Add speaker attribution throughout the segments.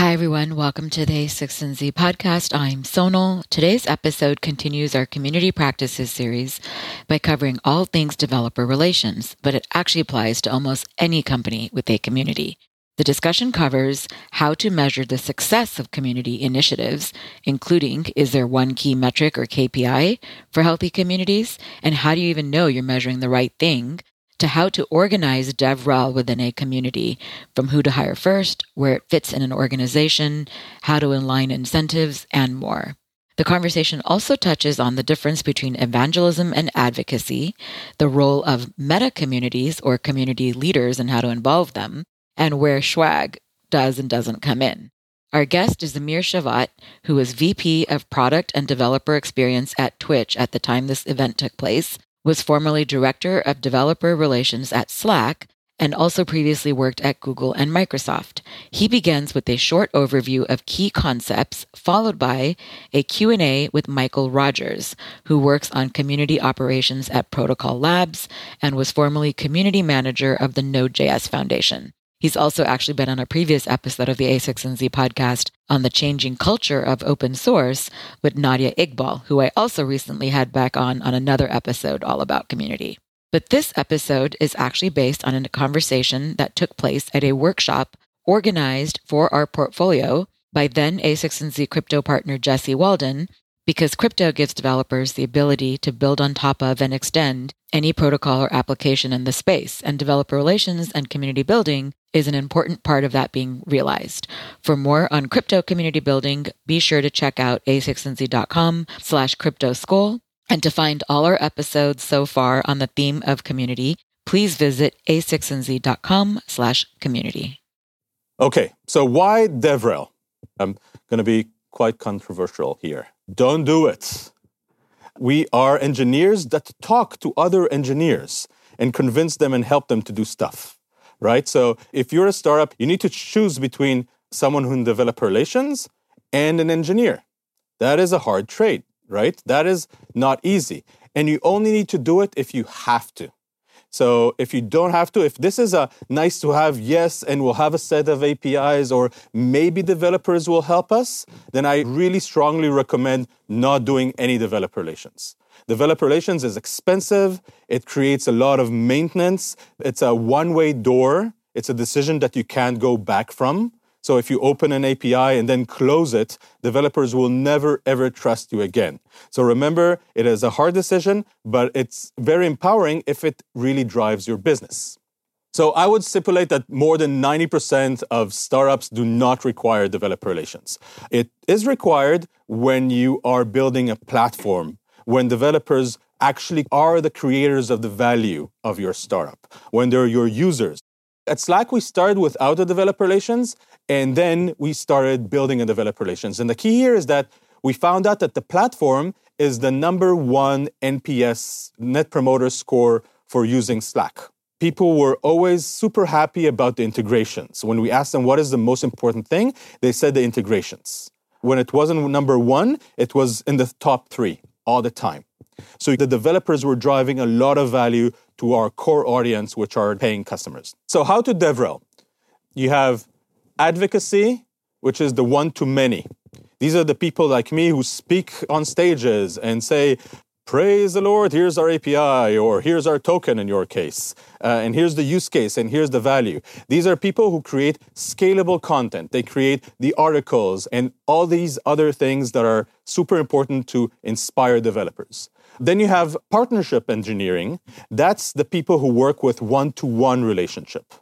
Speaker 1: Hi, everyone. Welcome to the A16Z podcast. I'm Sonal. Today's episode continues our community practices series by covering all things developer relations, but it actually applies to almost any company with a community. The discussion covers how to measure the success of community initiatives, including is there one key metric or KPI for healthy communities, and how do you even know you're measuring the right thing to how to organize DevRel within a community, from who to hire first, where it fits in an organization, how to align incentives, and more. The conversation also touches on the difference between evangelism and advocacy, the role of meta communities or community leaders and how to involve them, and where swag does and doesn't come in. Our guest is Amir Shevat, who was VP of Product and Developer Experience at Twitch at the time this event took place, was formerly Director of Developer Relations at Slack, and also previously worked at Google and Microsoft. He begins with a short overview of key concepts, followed by a Q&A with Mikeal Rogers, who works on community operations at Protocol Labs and was formerly community manager of the Node.js Foundation. He's also actually been on a previous episode of the A16Z podcast on the changing culture of open source with Nadia Eghbal, who I also recently had back on on another episode all about community. But this episode is actually based on a conversation that took place at a workshop organized for our portfolio by then A16Z crypto partner Jesse Walden because crypto gives developers the ability to build on top of and extend any protocol or application in the space. And developer relations and community building is an important part of that being realized. For more on crypto community building, be sure to check out a16z.com slash crypto school. And to find all our episodes so far on the theme of community, please visit a16z.com slash community
Speaker 2: Okay, so why DevRel? I'm going to be quite controversial here. Don't do it. We are engineers that talk to other engineers and convince them and help them to do stuff, right? So if you're a startup, you need to choose between someone who in developer relations and an engineer. That is a hard trade, right? That is not easy. And you only need to do it if you have to. So if you don't have to, if this is a nice to have, yes, and we'll have a set of APIs or maybe developers will help us, then I really strongly recommend not doing any developer relations. Developer relations is expensive. It creates a lot of maintenance. It's a one way door. It's a decision that you can't go back from. So if you open an API and then close it, developers will never ever trust you again. So remember, it is a hard decision, but it's very empowering if it really drives your business. So I would stipulate that more than 90% of startups do not require developer relations. It is required when you are building a platform, when developers actually are the creators of the value of your startup, when they're your users. At Slack, we started without the developer relations, and then we started building a developer relations. And the key here is that we found out that the platform is the number one NPS, Net Promoter Score, for using Slack. People were always super happy about the integrations. When we asked them what is the most important thing, they said the integrations. When it wasn't number one, it was in the top three all the time. So the developers were driving a lot of value to our core audience, which are paying customers. So, how to DevRel? You have advocacy, which is the one to many. These are the people like me who speak on stages and say, Praise the Lord, here's our API, or here's our token in your case, uh, and here's the use case, and here's the value. These are people who create scalable content. They create the articles and all these other things that are super important to inspire developers. Then you have partnership engineering. That's the people who work with one to one relationship.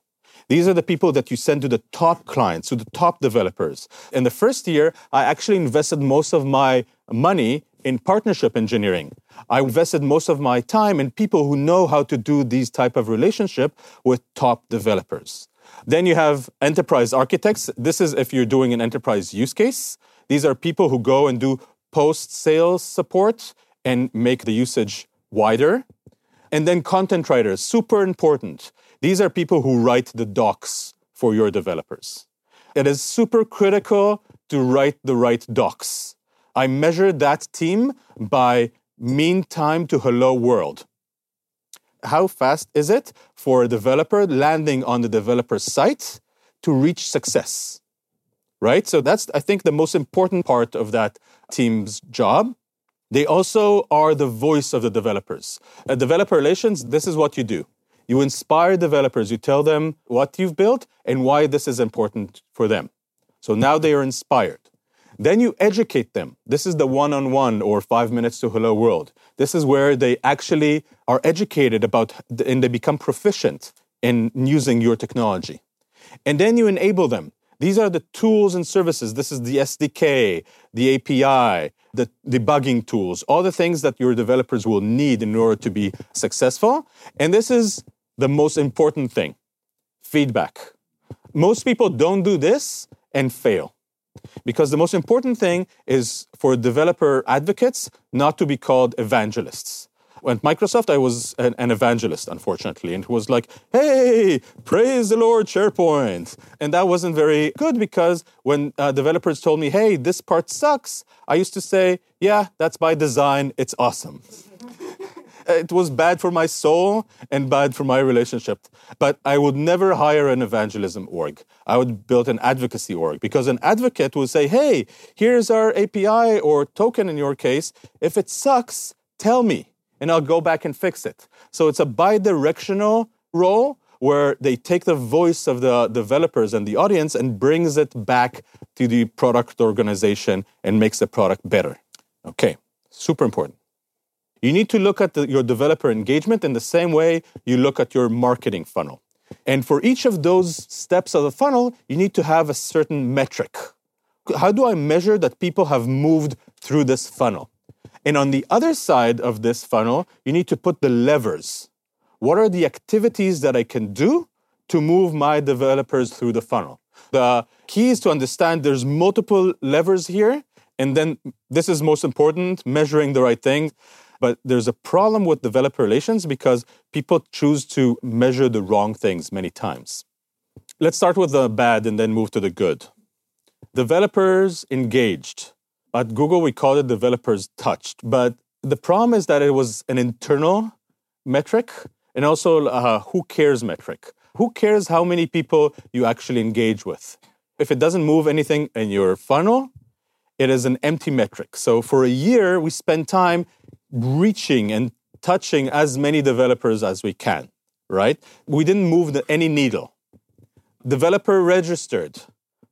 Speaker 2: These are the people that you send to the top clients, to the top developers. In the first year, I actually invested most of my money in partnership engineering. I invested most of my time in people who know how to do these type of relationship with top developers. Then you have enterprise architects. This is if you're doing an enterprise use case. These are people who go and do post sales support and make the usage wider. And then content writers, super important. These are people who write the docs for your developers. It is super critical to write the right docs. I measure that team by mean time to hello world. How fast is it for a developer landing on the developer's site to reach success? right? So that's, I think, the most important part of that team's job. They also are the voice of the developers. At developer relations, this is what you do. You inspire developers, you tell them what you've built and why this is important for them. So now they are inspired. Then you educate them. This is the one on one or five minutes to hello world. This is where they actually are educated about and they become proficient in using your technology. And then you enable them. These are the tools and services. This is the SDK, the API, the debugging tools, all the things that your developers will need in order to be successful. And this is the most important thing feedback. Most people don't do this and fail. Because the most important thing is for developer advocates not to be called evangelists. At Microsoft, I was an, an, evangelist, unfortunately, and was like, hey, praise the Lord, SharePoint. And that wasn't very good because when uh, developers told me, hey, this part sucks, I used to say, yeah, that's by design, it's awesome it was bad for my soul and bad for my relationship. But I would never hire an evangelism org. I would build an advocacy org because an advocate would say, hey, here's our API or token in your case. If it sucks, tell me and I'll go back and fix it. So it's a bi directional role where they take the voice of the developers and the audience and brings it back to the product organization and makes the product better. Okay, super important. You need to look at the, your developer engagement in the same way you look at your marketing funnel. And for each of those steps of the funnel, you need to have a certain metric. How do I measure that people have moved through this funnel? And on the other side of this funnel, you need to put the levers. What are the activities that I can do to move my developers through the funnel? The key is to understand there's multiple levers here. And then this is most important measuring the right thing. But there's a problem with developer relations because people choose to measure the wrong things many times. Let's start with the bad and then move to the good. Developers engaged. At Google, we call it developers touched. But the problem is that it was an internal metric and also a who cares metric. Who cares how many people you actually engage with? If it doesn't move anything in your funnel, it is an empty metric. So for a year, we spend time reaching and touching as many developers as we can, right? We didn't move the, any needle. Developer registered.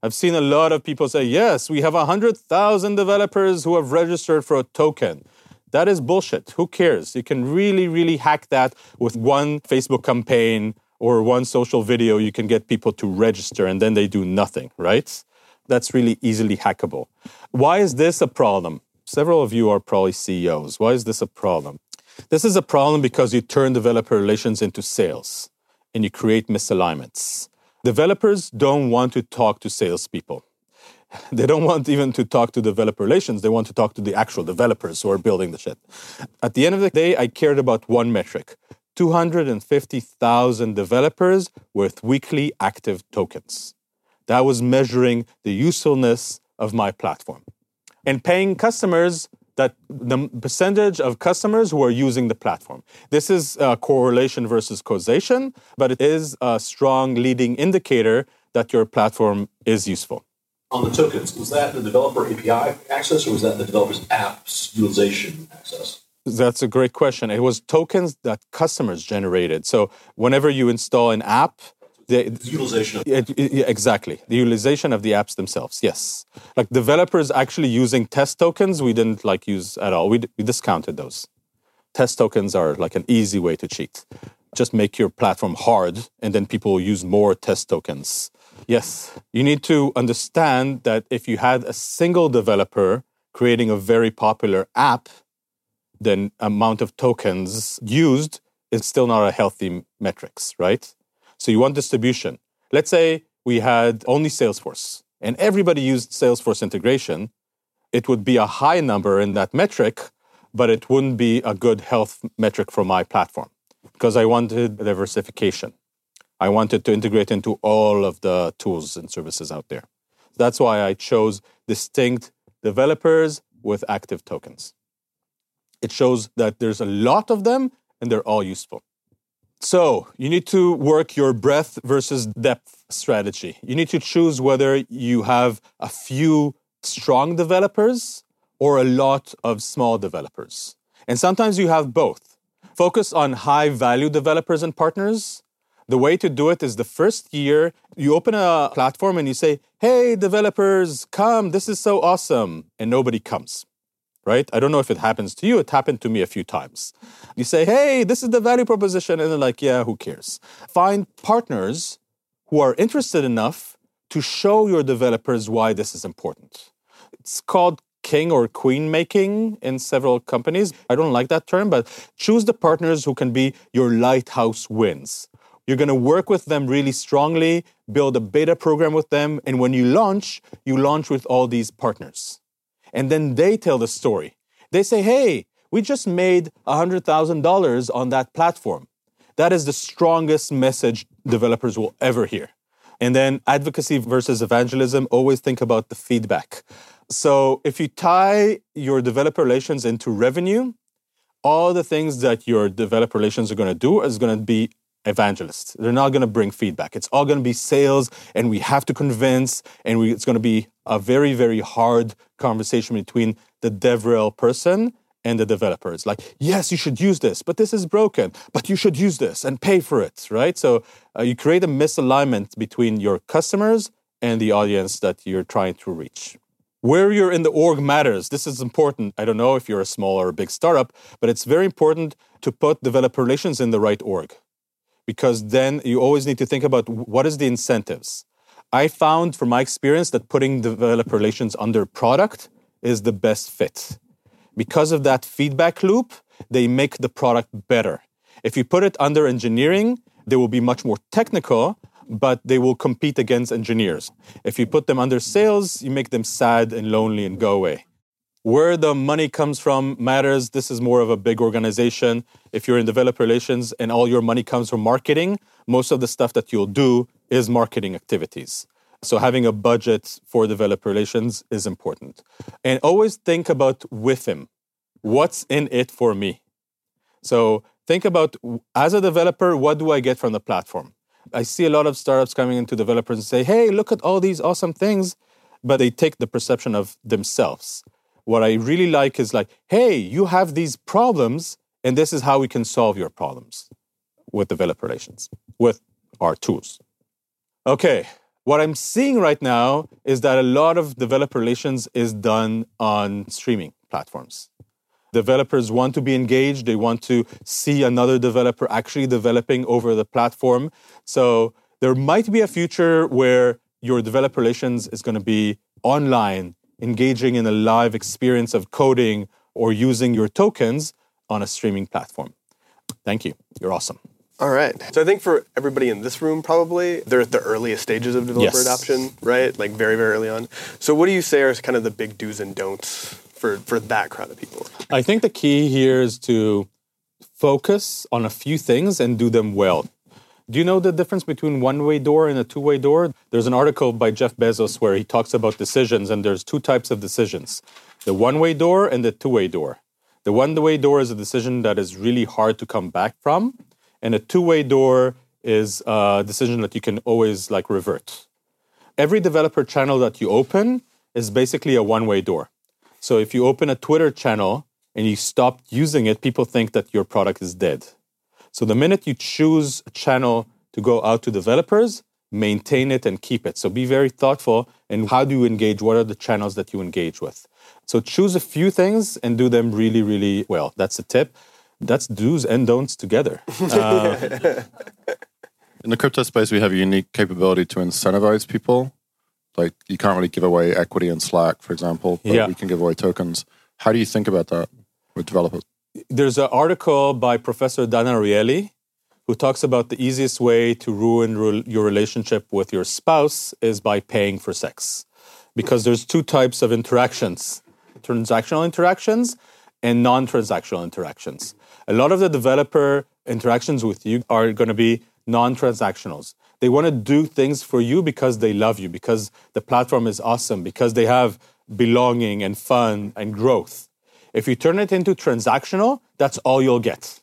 Speaker 2: I've seen a lot of people say, yes, we have 100,000 developers who have registered for a token. That is bullshit. Who cares? You can really, really hack that with one Facebook campaign or one social video. You can get people to register and then they do nothing, right? That's really easily hackable. Why is this a problem? Several of you are probably CEOs. Why is this a problem? This is a problem because you turn developer relations into sales and you create misalignments. Developers don't want to talk to salespeople. They don't want even to talk to developer relations. They want to talk to the actual developers who are building the shit. At the end of the day, I cared about one metric 250,000 developers with weekly active tokens. That was measuring the usefulness of my platform and paying customers that the percentage of customers who are using the platform. This is a correlation versus causation, but it is a strong leading indicator that your platform is useful.
Speaker 3: On the tokens, was that the developer API access or was that the developer's apps utilization access?
Speaker 2: That's a great question. It was tokens that customers generated. So whenever you install an app,
Speaker 3: the, the utilization.
Speaker 2: It, exactly. The utilization of the apps themselves. Yes. Like developers actually using test tokens, we didn't like use at all. We, we discounted those. Test tokens are like an easy way to cheat. Just make your platform hard and then people will use more test tokens. Yes. You need to understand that if you had a single developer creating a very popular app, then amount of tokens used is still not a healthy metrics, right? So you want distribution. Let's say we had only Salesforce and everybody used Salesforce integration. It would be a high number in that metric, but it wouldn't be a good health metric for my platform because I wanted diversification. I wanted to integrate into all of the tools and services out there. That's why I chose distinct developers with active tokens. It shows that there's a lot of them and they're all useful. So you need to work your breadth versus depth strategy. You need to choose whether you have a few strong developers or a lot of small developers. And sometimes you have both. Focus on high value developers and partners. The way to do it is the first year you open a platform and you say, Hey, developers, come, this is so awesome. And nobody comes right? I don't know if it happens to you. It happened to me a few times. You say, hey, this is the value proposition. And they're like, yeah, who cares? Find partners who are interested enough to show your developers why this is important. It's called king or queen making in several companies. I don't like that term, but choose the partners who can be your lighthouse wins. You're going to work with them really strongly, build a beta program with them, and when you launch, you launch with all these partners and then they tell the story. They say, hey, we just made $100,000 on that platform. That is the strongest message developers will ever hear. And then advocacy versus evangelism, always think about the feedback. So if you tie your developer relations into revenue, all the things that your developer relations are going to do is going to be evangelists. They're not going to bring feedback. It's all going to be sales, and we have to convince, and we, it's going to be a very, very hard conversation between the DevRel person and the developers. Like, yes, you should use this, but this is broken, but you should use this and pay for it, right? So uh, you create a misalignment between your customers and the audience that you're trying to reach. Where you're in the org matters. This is important. I don't know if you're a small or a big startup, but it's very important to put developer relations in the right org because then you always need to think about what is the incentives. I found from my experience that putting developer relations under product is the best fit. Because of that feedback loop, they make the product better. If you put it under engineering, they will be much more technical, but they will compete against engineers. If you put them under sales, you make them sad and lonely and go away. Where the money comes from matters. This is more of a big organization. If you're in developer relations and all your money comes from marketing, most of the stuff that you'll do is marketing activities. So having a budget for developer relations is important. And always think about WIIFM. What's in it for me? So think about as a developer, what do I get from the platform? I see a lot of startups coming into developers and say, hey, look at all these awesome things, but they take the perception of themselves. What I really like is like, hey, you have these problems, and this is how we can solve your problems with developer relations, with our tools. Okay, what I'm seeing right now is that a lot of developer relations is done on streaming platforms. Developers want to be engaged, they want to see another developer actually developing over the platform. So there might be a future where your developer relations is going to be online engaging in a live experience of coding or using your tokens on a streaming platform. Thank you. You're awesome.
Speaker 4: All right. So I think for everybody in this room, probably they're at the earliest stages of developer yes. adoption, right? Like very, very early on. So what do you say are kind of the big do's and don'ts for for that crowd of people?
Speaker 2: I think the key here is to focus on a few things and do them well. Do you know the difference between one-way door and a two-way door? There's an article by Jeff Bezos where he talks about decisions, and there's two types of decisions: the one-way door and the two-way door. The one-way door is a decision that is really hard to come back from, and a two-way door is a decision that you can always like revert. Every developer channel that you open is basically a one-way door. So if you open a Twitter channel and you stop using it, people think that your product is dead. So the minute you choose a channel to go out to developers, maintain it and keep it. So be very thoughtful in how do you engage? What are the channels that you engage with? So choose a few things and do them really, really well. That's a tip. That's do's and don'ts together. Uh,
Speaker 5: in the crypto space, we have a unique capability to incentivize people. Like you can't really give away equity in Slack, for example, but yeah. we can give away tokens. How do you think about that with developers?
Speaker 2: There's an article by Professor Dan Ariely who talks about the easiest way to ruin re- your relationship with your spouse is by paying for sex. Because there's two types of interactions transactional interactions and non transactional interactions. A lot of the developer interactions with you are going to be non transactionals. They want to do things for you because they love you, because the platform is awesome, because they have belonging and fun and growth. If you turn it into transactional, that's all you'll get.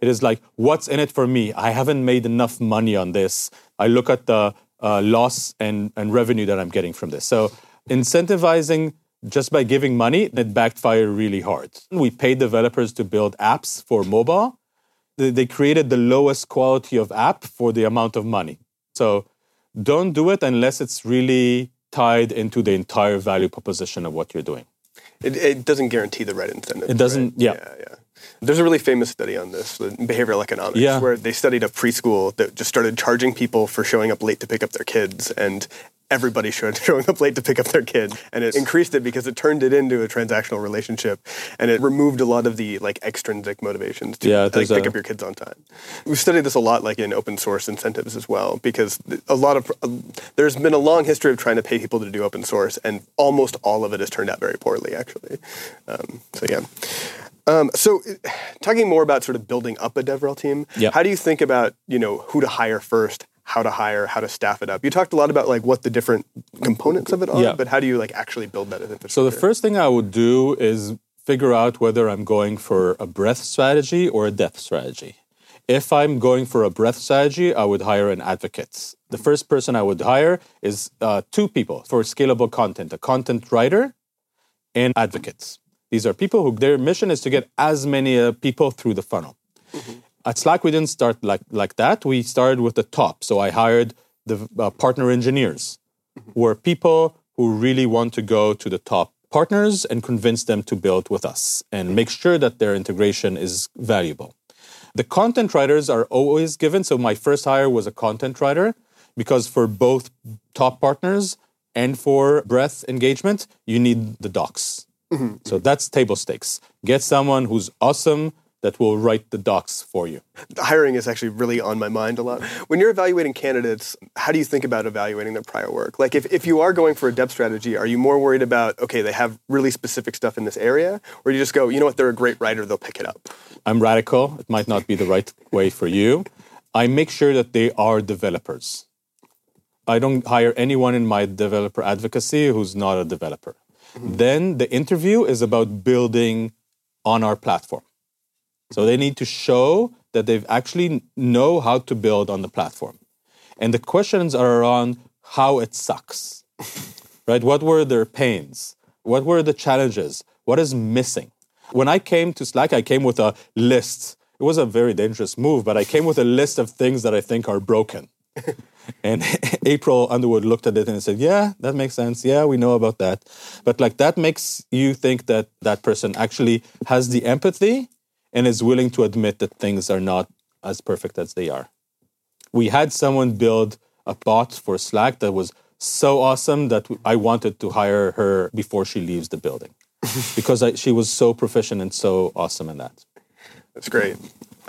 Speaker 2: It is like, what's in it for me? I haven't made enough money on this. I look at the uh, loss and, and revenue that I'm getting from this. So incentivizing just by giving money, it backfired really hard. We paid developers to build apps for mobile. They created the lowest quality of app for the amount of money. So don't do it unless it's really tied into the entire value proposition of what you're doing.
Speaker 4: It, it doesn't guarantee the right incentive.
Speaker 2: It doesn't,
Speaker 4: right?
Speaker 2: yeah.
Speaker 4: yeah. Yeah, There's a really famous study on this, behavioral economics,
Speaker 2: yeah.
Speaker 4: where they studied a preschool that just started charging people for showing up late to pick up their kids. And everybody showed showing up late to pick up their kid and it increased it because it turned it into a transactional relationship and it removed a lot of the like extrinsic motivations to
Speaker 2: yeah,
Speaker 4: like, pick up your kids on time we've studied this a lot like in open source incentives as well because a lot of uh, there's been a long history of trying to pay people to do open source and almost all of it has turned out very poorly actually um, so yeah um, so, talking more about sort of building up a DevRel team,
Speaker 2: yep.
Speaker 4: how do you think about you know who to hire first, how to hire, how to staff it up. You talked a lot about like what the different components of it are,
Speaker 2: yeah.
Speaker 4: but how do you like actually build that infrastructure?
Speaker 2: So the first thing I would do is figure out whether I'm going for a breadth strategy or a depth strategy. If I'm going for a breadth strategy, I would hire an advocate. The first person I would hire is uh, two people for scalable content: a content writer and advocates. These are people who their mission is to get as many uh, people through the funnel. Mm-hmm. At Slack, we didn't start like, like that. We started with the top. So I hired the uh, partner engineers, who are people who really want to go to the top partners and convince them to build with us and make sure that their integration is valuable. The content writers are always given. So my first hire was a content writer because for both top partners and for breadth engagement, you need the docs. Mm-hmm. So that's table stakes. Get someone who's awesome that will write the docs for you.
Speaker 4: Hiring is actually really on my mind a lot. When you're evaluating candidates, how do you think about evaluating their prior work? Like, if, if you are going for a depth strategy, are you more worried about, okay, they have really specific stuff in this area? Or you just go, you know what, they're a great writer, they'll pick it up?
Speaker 2: I'm radical. It might not be the right way for you. I make sure that they are developers. I don't hire anyone in my developer advocacy who's not a developer. Then the interview is about building on our platform. So they need to show that they've actually know how to build on the platform. And the questions are around how it sucks. right? What were their pains? What were the challenges? What is missing? When I came to Slack, I came with a list. It was a very dangerous move, but I came with a list of things that I think are broken. and April Underwood looked at it and said, "Yeah, that makes sense. Yeah, we know about that." But like that makes you think that that person actually has the empathy and is willing to admit that things are not as perfect as they are. We had someone build a bot for Slack that was so awesome that I wanted to hire her before she leaves the building because I, she was so proficient and so awesome in that.
Speaker 4: That's great.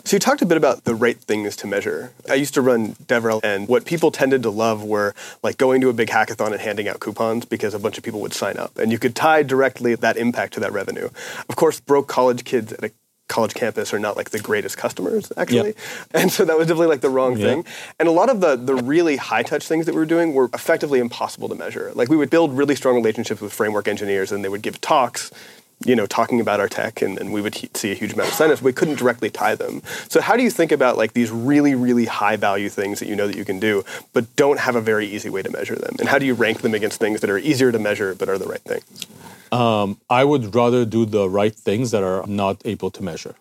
Speaker 4: So you talked a bit about the right things to measure. I used to run DevRel, and what people tended to love were like going to a big hackathon and handing out coupons because a bunch of people would sign up, and you could tie directly that impact to that revenue. Of course, broke college kids at a college campus are not like the greatest customers actually. And so that was definitely like the wrong thing. And a lot of the the really high touch things that we were doing were effectively impossible to measure. Like we would build really strong relationships with framework engineers and they would give talks you know, talking about our tech, and, and we would he- see a huge amount of signups. We couldn't directly tie them. So, how do you think about like these really, really high value things that you know that you can do, but don't have a very easy way to measure them? And how do you rank them against things that are easier to measure but are the right things?
Speaker 2: Um, I would rather do the right things that are not able to measure.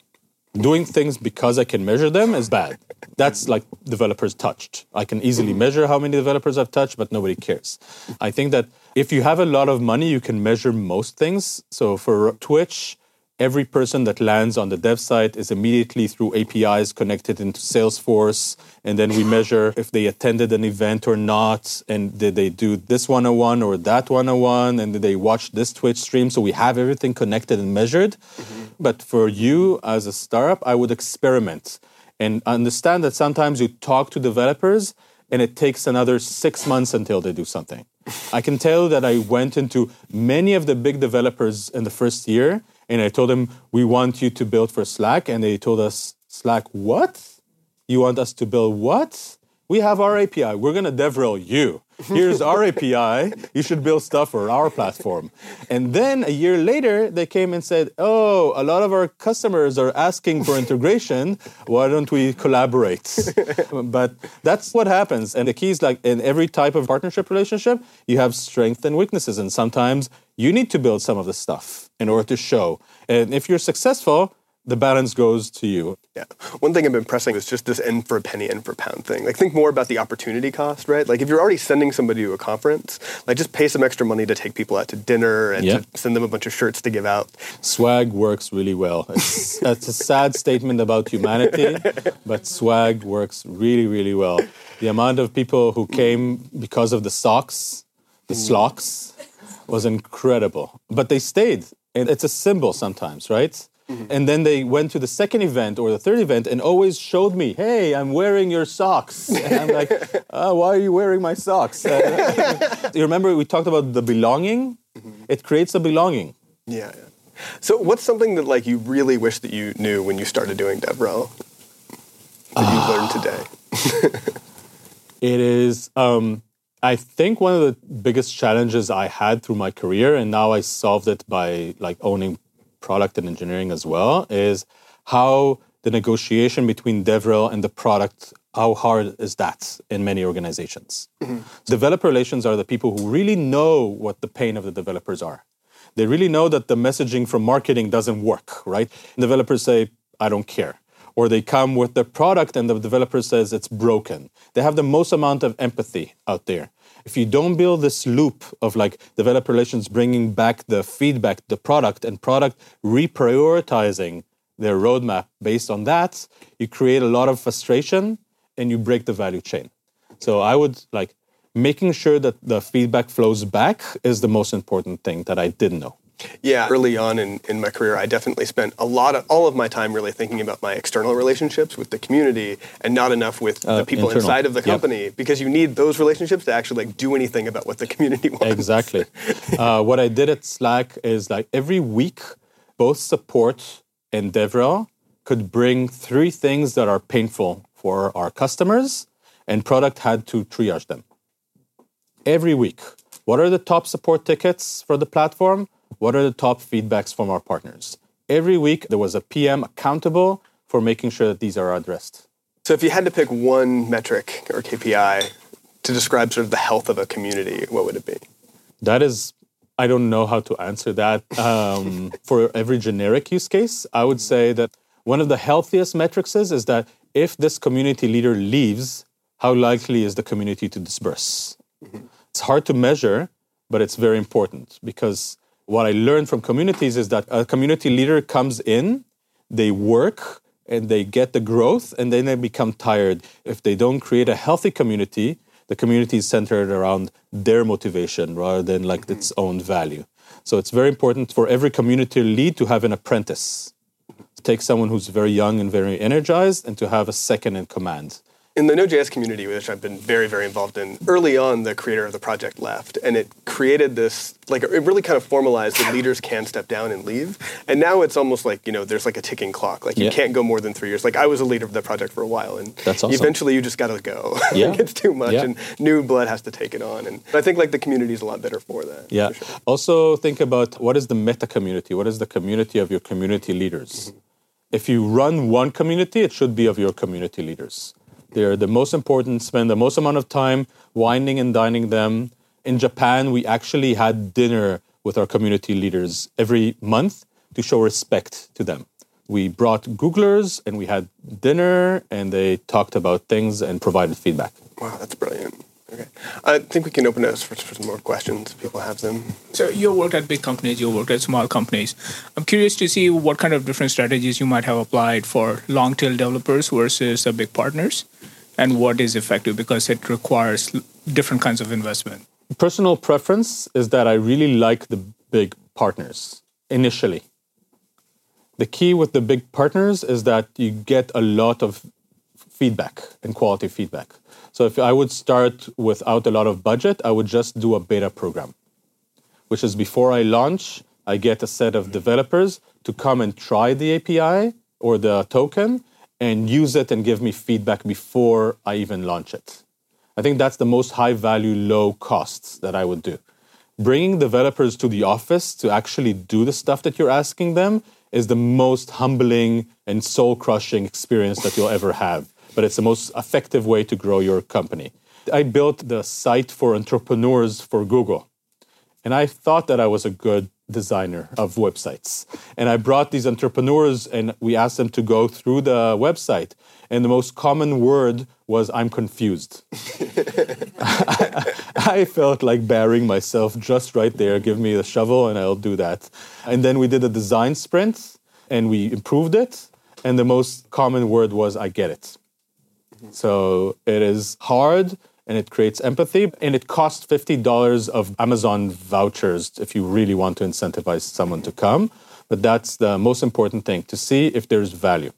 Speaker 2: Doing things because I can measure them is bad. That's like developers touched. I can easily measure how many developers I've touched, but nobody cares. I think that if you have a lot of money, you can measure most things. So for Twitch, every person that lands on the dev site is immediately through APIs connected into Salesforce. And then we measure if they attended an event or not. And did they do this 101 or that 101? And did they watch this Twitch stream? So we have everything connected and measured. Mm-hmm. But for you as a startup, I would experiment and understand that sometimes you talk to developers and it takes another six months until they do something. I can tell that I went into many of the big developers in the first year and I told them, we want you to build for Slack. And they told us, Slack, what? You want us to build what? We have our API. We're going to DevRel you. Here's our API. You should build stuff for our platform. And then a year later, they came and said, Oh, a lot of our customers are asking for integration. Why don't we collaborate? but that's what happens. And the key is like in every type of partnership relationship, you have strengths and weaknesses. And sometimes you need to build some of the stuff in order to show. And if you're successful, the balance goes to you.
Speaker 4: Yeah. One thing I've been pressing is just this N for a penny, N for a pound thing. Like think more about the opportunity cost, right? Like if you're already sending somebody to a conference, like just pay some extra money to take people out to dinner and to send them a bunch of shirts to give out.
Speaker 2: Swag works really well. It's, it's a sad statement about humanity, but swag works really, really well. The amount of people who came because of the socks, the mm. slocks, was incredible. But they stayed. And it's a symbol sometimes, right? Mm-hmm. And then they went to the second event or the third event and always showed me, hey, I'm wearing your socks. And I'm like, oh, why are you wearing my socks? Uh, you remember we talked about the belonging? Mm-hmm. It creates a belonging.
Speaker 4: Yeah, yeah. So what's something that like you really wish that you knew when you started doing DevRel that you learned today?
Speaker 2: it is um, I think one of the biggest challenges I had through my career, and now I solved it by like owning product and engineering as well is how the negotiation between DevRel and the product, how hard is that in many organizations? Mm-hmm. Developer relations are the people who really know what the pain of the developers are. They really know that the messaging from marketing doesn't work, right? Developers say, I don't care. Or they come with the product and the developer says it's broken. They have the most amount of empathy out there if you don't build this loop of like developer relations bringing back the feedback, the product, and product reprioritizing their roadmap based on that, you create a lot of frustration and you break the value chain. So I would like making sure that the feedback flows back is the most important thing that I didn't know.
Speaker 4: Yeah, early on in, in my career, I definitely spent a lot of all of my time really thinking about my external relationships with the community and not enough with uh, the people internal. inside of the company yep. because you need those relationships to actually like do anything about what the community wants.
Speaker 2: Exactly. uh, what I did at Slack is like every week, both support and DevRel could bring three things that are painful for our customers, and product had to triage them every week. What are the top support tickets for the platform? What are the top feedbacks from our partners? Every week, there was a PM accountable for making sure that these are addressed.
Speaker 4: So, if you had to pick one metric or KPI to describe sort of the health of a community, what would it be?
Speaker 2: That is, I don't know how to answer that. Um, for every generic use case, I would say that one of the healthiest metrics is, is that if this community leader leaves, how likely is the community to disperse? Mm-hmm. It's hard to measure, but it's very important because what I learned from communities is that a community leader comes in, they work, and they get the growth, and then they become tired. If they don't create a healthy community, the community is centered around their motivation rather than like its own value. So it's very important for every community lead to have an apprentice. To take someone who's very young and very energized and to have a second in command
Speaker 4: in the Node.js community, which I've been very, very involved in, early on, the creator of the project left, and it created this like it really kind of formalized that leaders can step down and leave. And now it's almost like you know there's like a ticking clock. Like you can't go more than three years. Like I was a leader of the project for a while, and awesome. eventually you just got to go. Yeah. it's too much, yeah. and new blood has to take it on. And I think like the community is a lot better for that.
Speaker 2: Yeah.
Speaker 4: For sure.
Speaker 2: Also think about what is the meta community. What is the community of your community leaders? Mm-hmm. If you run one community, it should be of your community leaders. They're the most important, spend the most amount of time winding and dining them. In Japan, we actually had dinner with our community leaders every month to show respect to them. We brought Googlers and we had dinner and they talked about things and provided feedback.
Speaker 4: Wow, that's brilliant. Okay. I think we can open it for, for some more questions if people have them.
Speaker 6: So you worked at big companies, you worked at small companies. I'm curious to see what kind of different strategies you might have applied for long tail developers versus the big partners and what is effective because it requires different kinds of investment.
Speaker 2: Personal preference is that I really like the big partners initially. The key with the big partners is that you get a lot of feedback and quality feedback. So if I would start without a lot of budget, I would just do a beta program, which is before I launch, I get a set of developers to come and try the API or the token and use it and give me feedback before I even launch it. I think that's the most high value, low costs that I would do. Bringing developers to the office to actually do the stuff that you're asking them is the most humbling and soul crushing experience that you'll ever have. But it's the most effective way to grow your company. I built the site for entrepreneurs for Google. And I thought that I was a good designer of websites. And I brought these entrepreneurs and we asked them to go through the website. And the most common word was, I'm confused. I, I, felt like burying myself just right there. Give me the shovel and I'll do that. And then we did a design sprint and we improved it. And the most common word was, I get it. So it is hard and it creates empathy. And it costs $50 of Amazon vouchers if you really want to incentivize someone to come. But that's the most important thing to see if there's value.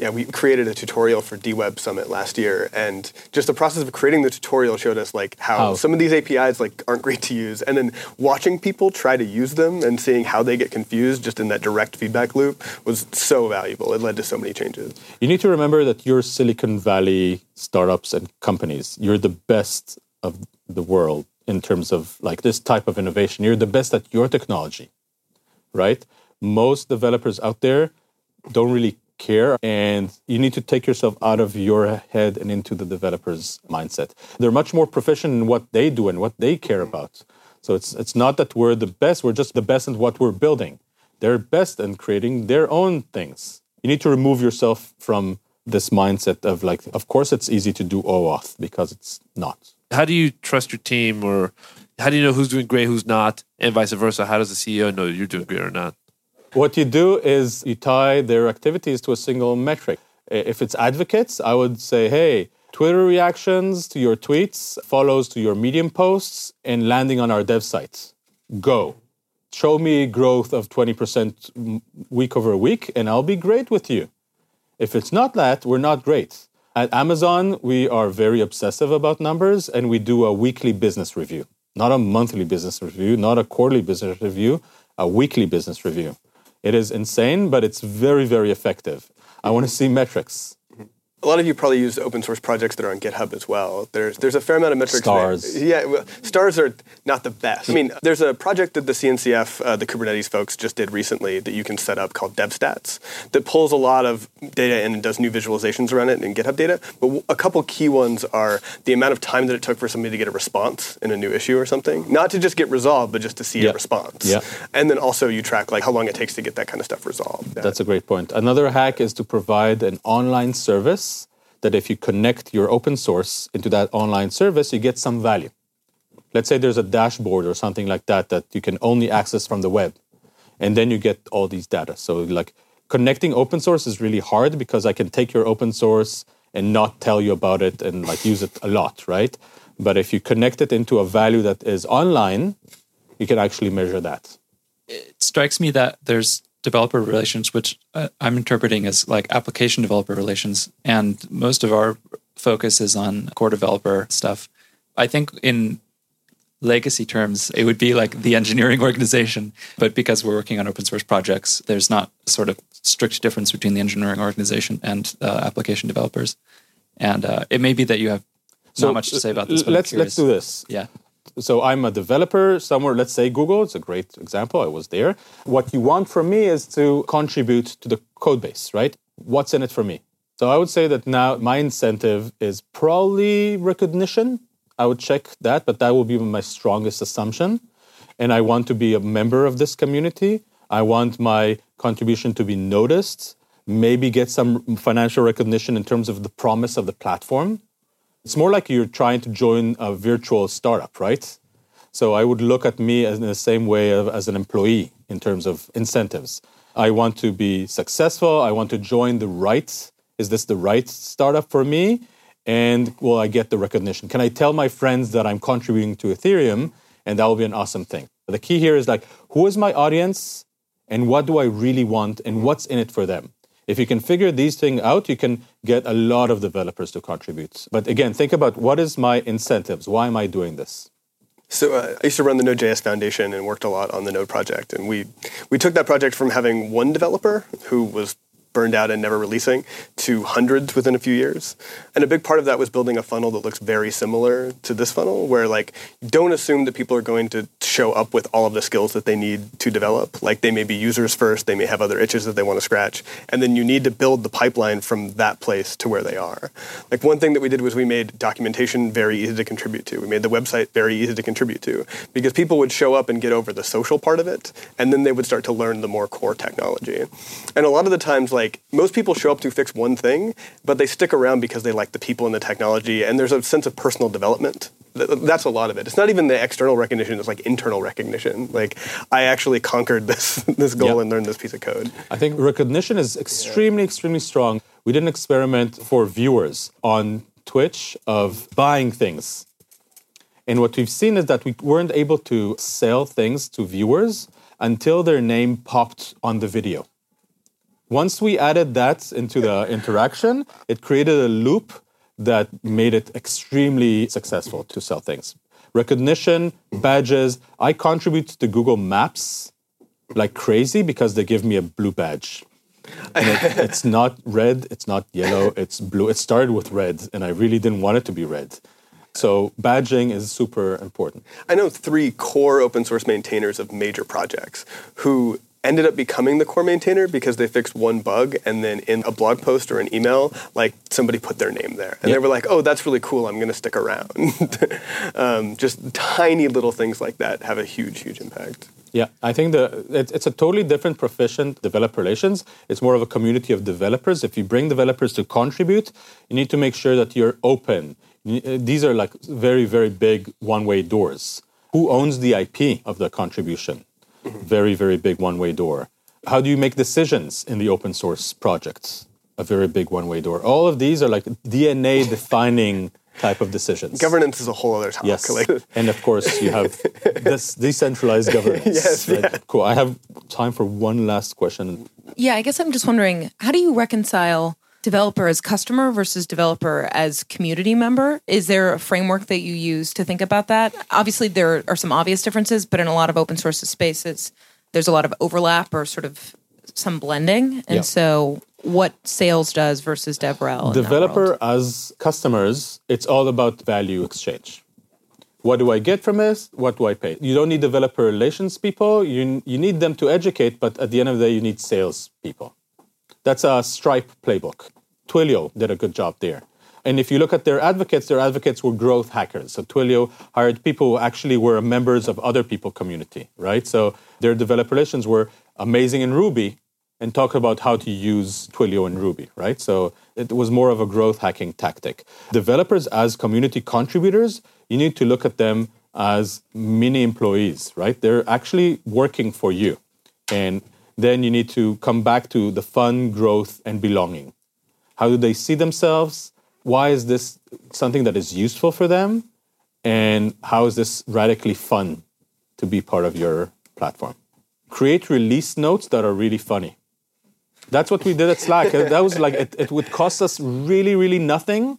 Speaker 4: Yeah, we created a tutorial for DWeb Summit last year, and just the process of creating the tutorial showed us like how, how, some of these APIs like aren't great to use, and then watching people try to use them and seeing how they get confused just in that direct feedback loop was so valuable. It led to so many changes.
Speaker 2: You need to remember that you're Silicon Valley startups and companies. You're the best of the world in terms of like this type of innovation. You're the best at your technology, right? Most developers out there don't really care and you need to take yourself out of your head and into the developer's mindset. They're much more proficient in what they do and what they care mm-hmm. about. So it's it's not that we're the best, we're just the best in what we're building. They're best in creating their own things. You need to remove yourself from this mindset of like of course it's easy to do OAuth because it's not.
Speaker 7: How do you trust your team or how do you know who's doing great, who's not, and vice versa? How does the CEO know you're doing great or not?
Speaker 2: What you do is you tie their activities to a single metric. If it's advocates, I would say, hey, Twitter reactions to your tweets, follows to your Medium posts, and landing on our dev sites. Go. Show me growth of 20% week over week, and I'll be great with you. If it's not that, we're not great. At Amazon, we are very obsessive about numbers, and we do a weekly business review. Not a monthly business review, not a quarterly business review, a weekly business review. It is insane, but it's very, very effective. I want to see metrics.
Speaker 4: A lot of you probably use open source projects that are on GitHub as well. There's there's a fair amount of metrics.
Speaker 2: Stars.
Speaker 4: There. Yeah, well, stars are not the best. I mean, there's a project that the CNCF, uh, the Kubernetes folks, just did recently that you can set up called DevStats that pulls a lot of data and does new visualizations around it in GitHub data. But a couple key ones are the amount of time that it took for somebody to get a response in a new issue or something, not to just get resolved, but just to see
Speaker 2: yeah.
Speaker 4: a response.
Speaker 2: Yeah.
Speaker 4: And then also you track like how long it takes to get that kind of stuff resolved.
Speaker 2: That's a great point. Another hack is to provide an online service that if you connect your open source into that online service, you get some value. Let's say there's a dashboard or something like that that you can only access from the web, and then you get all these data. So, like connecting open source is really hard because I can take your open source and not tell you about it and like use it a lot, right? But if you connect it into a value that is online, you can actually measure that.
Speaker 8: It strikes me that there's developer relations, which uh, I'm interpreting as like application developer relations. And most of our focus is on core developer stuff. I think in legacy terms, it would be like the engineering organization. But because we're working on open source projects, there's not sort of strict difference between the engineering organization and uh, application developers. And uh, it may be that you have so not much to say about this.
Speaker 2: let's let's do this.
Speaker 8: Yeah
Speaker 2: so I'm a developer somewhere, let's say Google, it's a great example, I was there. What you want from me is to contribute to the code base, right? What's in it for me? So I would say that now my incentive is probably recognition. I would check that, but that will be my strongest assumption. And I want to be a member of this community. I want my contribution to be noticed, maybe get some financial recognition in terms of the promise of the platform. It's more like you're trying to join a virtual startup, right? So I would look at me in the same way as an employee in terms of incentives. I want to be successful. I want to join the right. Is this the right startup for me? And will I get the recognition? Can I tell my friends that I'm contributing to Ethereum? And that will be an awesome thing. The key here is like, who is my audience? And what do I really want? And what's in it for them? If you can figure these things out, you can get a lot of developers to contribute. But again, think about what is my incentives? Why am I doing this?
Speaker 4: So uh, I used to run the Node.js Foundation and worked a lot on the Node project. And we, we took that project from having one developer who was burned out and never releasing to hundreds within a few years. And a big part of that was building a funnel that looks very similar to this funnel, where like don't assume that people are going to show up with all of the skills that they need to develop. Like they may be users first, they may have other itches that they want to scratch, and then you need to build the pipeline from that place to where they are. Like one thing that we did was we made documentation very easy to contribute to. We made the website very easy to contribute to because people would show up and get over the social part of it, and then they would start to learn the more core technology. And a lot of the times, like most people show up to fix one thing, but they stick around because they like the people and the technology, and there's a sense of personal development that's a lot of it. It's not even the external recognition; it's like internal recognition. Like I actually conquered this this goal yep. and learned this piece of code.
Speaker 2: I think recognition is extremely, extremely strong. We did an experiment for viewers on Twitch of buying things, and what we've seen is that we weren't able to sell things to viewers until their name popped on the video. Once we added that into the interaction, it created a loop that made it extremely successful to sell things. Recognition, badges. I contribute to Google Maps like crazy because they give me a blue badge. It, it's not red, it's not yellow, it's blue. It started with red, and I really didn't want it to be red. So badging is super important.
Speaker 4: I know three core open source maintainers of major projects who ended up becoming the core maintainer because they fixed one bug and then in a blog post or an email like somebody put their name there and yep. they were like oh that's really cool i'm going to stick around um, just tiny little things like that have a huge huge impact
Speaker 2: yeah, I think the it, it's a totally different profession, developer relations. It's more of a community of developers. If you bring developers to contribute, you need to make sure that you're open. These are like very, very big one-way doors. Who owns the IP of the contribution? Very, very big one way door. How do you make decisions in the open source projects? A very big one way door. All of these are like DNA defining type of decisions.
Speaker 4: Governance is a whole other topic.
Speaker 2: Yes. and of course, you have this decentralized governance. yes. Right? Yeah. Cool. I have time for one last question.
Speaker 9: Yeah, I guess I'm just wondering how do you reconcile developer as customer versus developer as community member? Is there a framework that you use to think about that? Obviously, there are some obvious differences, but in a lot of open source spaces, there's a lot of overlap or sort of some blending. And so, what sales does versus DevRel?
Speaker 2: Developer as customers, it's all about value exchange. What do I get from this? What do I pay? You don't need developer relations people. You, you need them to educate, but at the end of the day, you need sales people. That's a Stripe playbook. Twilio did a good job there. And if you look at their advocates, their advocates were growth hackers. So Twilio hired people who actually were members of other people community, right? So their developer relations were amazing in Ruby and talk about how to use Twilio in Ruby, right? So it was more of a growth hacking tactic. Developers as community contributors, you need to look at them as mini employees, right? They're actually working for you. And then you need to come back to the fun, growth, and belonging. How do they see themselves? Why is this something that is useful for them? And how is this radically fun to be part of your platform? Create release notes that are really funny. That's what we did at Slack. Uh, that was like, it, it would cost us really, really nothing.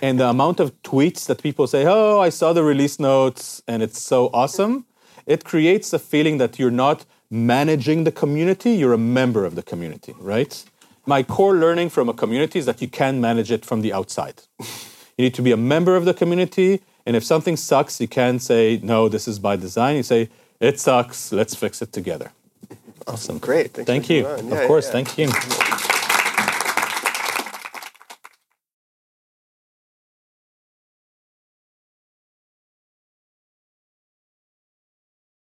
Speaker 2: And the amount of tweets that people say, oh, I saw the release notes and it's so awesome, it creates a feeling that you're not managing the community, you're a member of the community, right? My core learning from a community is that you can manage it from the outside. you need to be a member of the community, and if something sucks, you can't say, no, this is by design. You say, it sucks, let's fix it together.
Speaker 4: Awesome. Great.
Speaker 2: Thank you. Yeah, of course, yeah. thank you.